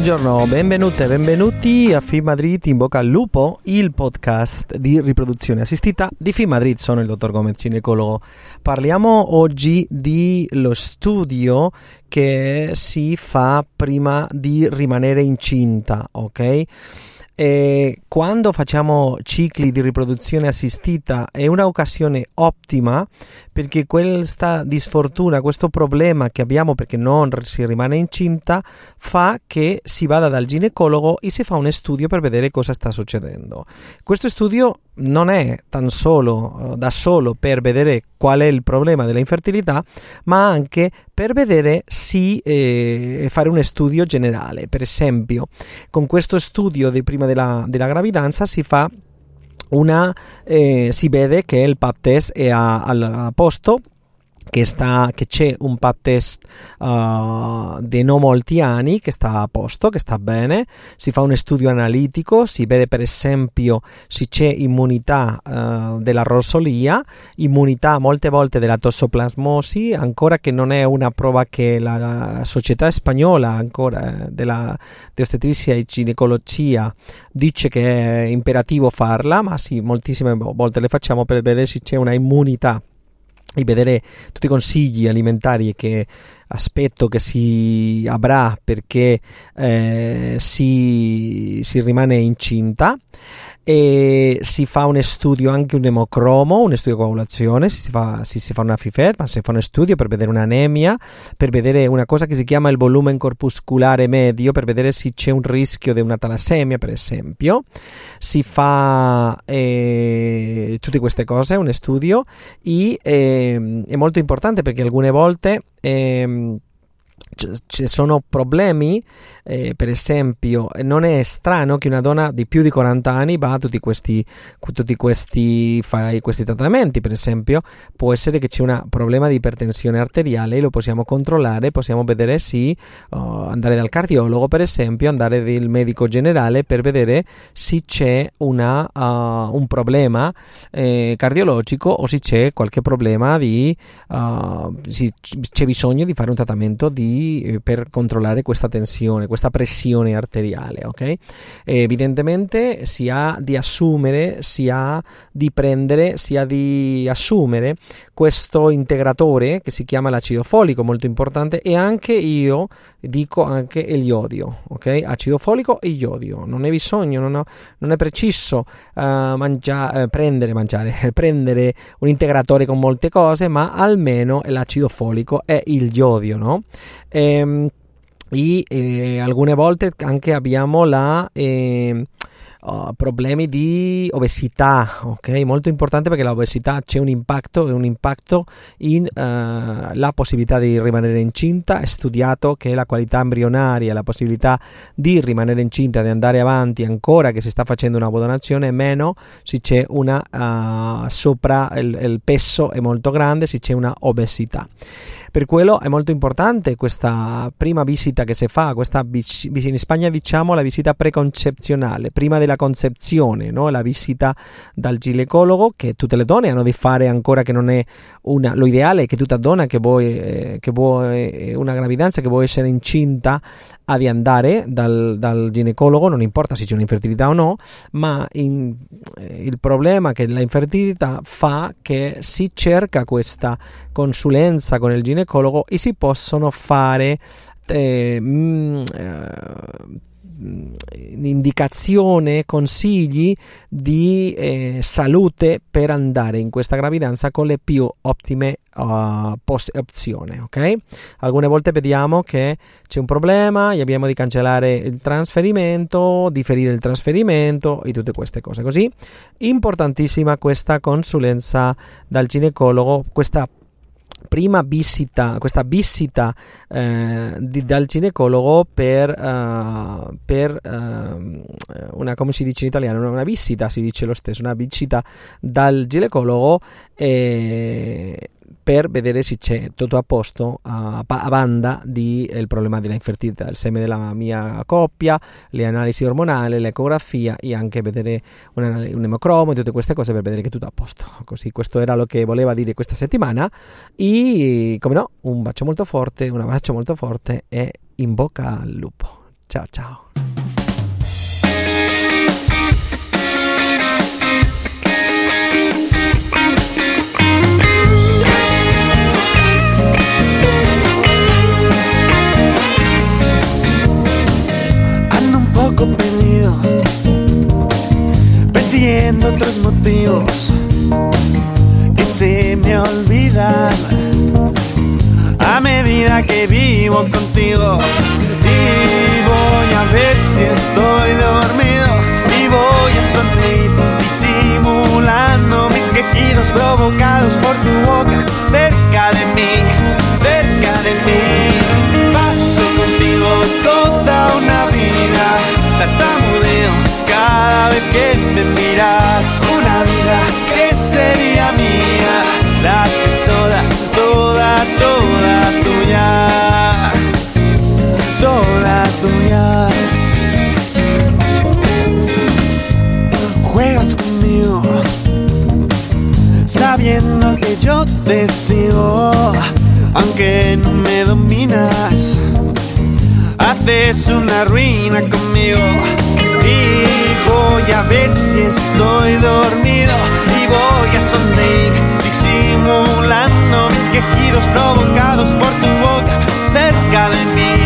Buongiorno, benvenute e benvenuti a Film Madrid in bocca al lupo, il podcast di riproduzione assistita di Film Madrid. Sono il dottor Gomez, ginecologo. Parliamo oggi dello studio che si fa prima di rimanere incinta, ok? E quando facciamo cicli di riproduzione assistita è un'occasione ottima perché questa disfortuna, questo problema che abbiamo perché non si rimane incinta, fa che si vada dal ginecologo e si fa un studio per vedere cosa sta succedendo. Questo studio non è tan solo da solo per vedere qual è il problema della infertilità, ma anche per vedere se eh, fare un studio generale. Per esempio, con questo studio di prima della, della gravidanza si fa una, eh, si vede che il pap test è a, a posto che, sta, che c'è un pap test uh, di non molti anni che sta a posto, che sta bene, si fa un studio analitico, si vede per esempio se c'è immunità uh, della rosolia, immunità molte volte della tossoplasmosi, ancora che non è una prova che la società spagnola ancora eh, della di ostetricia e ginecologia dice che è imperativo farla, ma sì, moltissime volte le facciamo per vedere se c'è una immunità e vedere tutti i consigli alimentari che aspetto che si avrà perché eh, si, si, rimane incinta e si fa un studio anche un emocromo, un studio di coagulazione, si, si, fa, si, si fa una FIFED, ma si fa uno studio per vedere un'anemia, per vedere una cosa che si chiama il volume corpuscolare medio, per vedere se c'è un rischio di una talassemia, per esempio. Si fa eh, tutte queste cose, un studio, e eh, è molto importante perché alcune volte... Eh, ci sono problemi, eh, per esempio, non è strano che una donna di più di 40 anni va a tutti questi, tutti questi, questi trattamenti, per esempio, può essere che c'è un problema di ipertensione arteriale, lo possiamo controllare, possiamo vedere se uh, andare dal cardiologo, per esempio, andare dal medico generale per vedere se c'è una, uh, un problema eh, cardiologico o se c'è qualche problema di, uh, se c'è bisogno di fare un trattamento di eh, per controllare questa tensione, questa pressione arteriale. Okay? evidentemente si ha di assumere, si ha di prendere, si ha di assumere questo integratore che si chiama l'acido folico, molto importante, e anche io dico anche l'iodio, ok? Acido folico e iodio. Non è bisogno, non, ho, non è preciso uh, mangia, uh, prendere, mangiare, prendere un integratore con molte cose, ma almeno l'acido folico e il iodio, no? Ehm, e eh, alcune volte anche abbiamo la eh, uh, problemi di obesità, ok? Molto importante perché l'obesità c'è un impatto, un impatto in uh, la possibilità di rimanere incinta. È studiato che la qualità embrionaria, la possibilità di rimanere incinta, di andare avanti ancora che si sta facendo una donazione, è meno se c'è una uh, sopra il, il peso è molto grande, se c'è una obesità. Per quello è molto importante questa prima visita che si fa, questa in Spagna diciamo la visita preconcezionale, prima della concezione, no? la visita dal ginecologo che tutte le donne hanno di fare ancora che non è una, lo ideale è che tutta donna che vuoi, eh, che vuoi eh, una gravidanza, che vuoi essere incinta, ha di andare dal, dal ginecologo, non importa se c'è un'infertilità o no, ma in, eh, il problema è che l'infertilità fa che si cerca questa consulenza con il ginecologo e si possono fare eh, mh, mm, eh, indicazione, consigli di eh, salute per andare in questa gravidanza con le più ottime uh, pos- opzioni. Ok? Alcune volte vediamo che c'è un problema e abbiamo di cancellare il trasferimento, differire il trasferimento e tutte queste cose così. Importantissima questa consulenza dal ginecologo, questa prima visita, questa visita eh, di, dal ginecologo per, uh, per uh, una, come si dice in italiano, una visita, si dice lo stesso, una visita dal ginecologo eh, per vedere se c'è tutto a posto a, banda del problema della infertilità, il seme della mia coppia, le analisi ormonali, l'ecografia e anche vedere un, un emocromo e tutte queste cose per vedere che tutto a posto. Così questo era lo che voleva dire questa settimana e come no, un bacio molto forte, un abbraccio molto forte e in bocca al lupo. Ciao ciao. Contigo. Y voy a ver si estoy dormido y voy a sonreír disimulando mis quejidos provocados por tu boca cerca de mí, cerca de mí. Paso contigo toda una vida, tartamudeo cada vez que me miras. Una vida que sería mía, te aunque no me dominas. Haces una ruina conmigo y voy a ver si estoy dormido y voy a sonreír disimulando mis quejidos provocados por tu boca cerca de mí.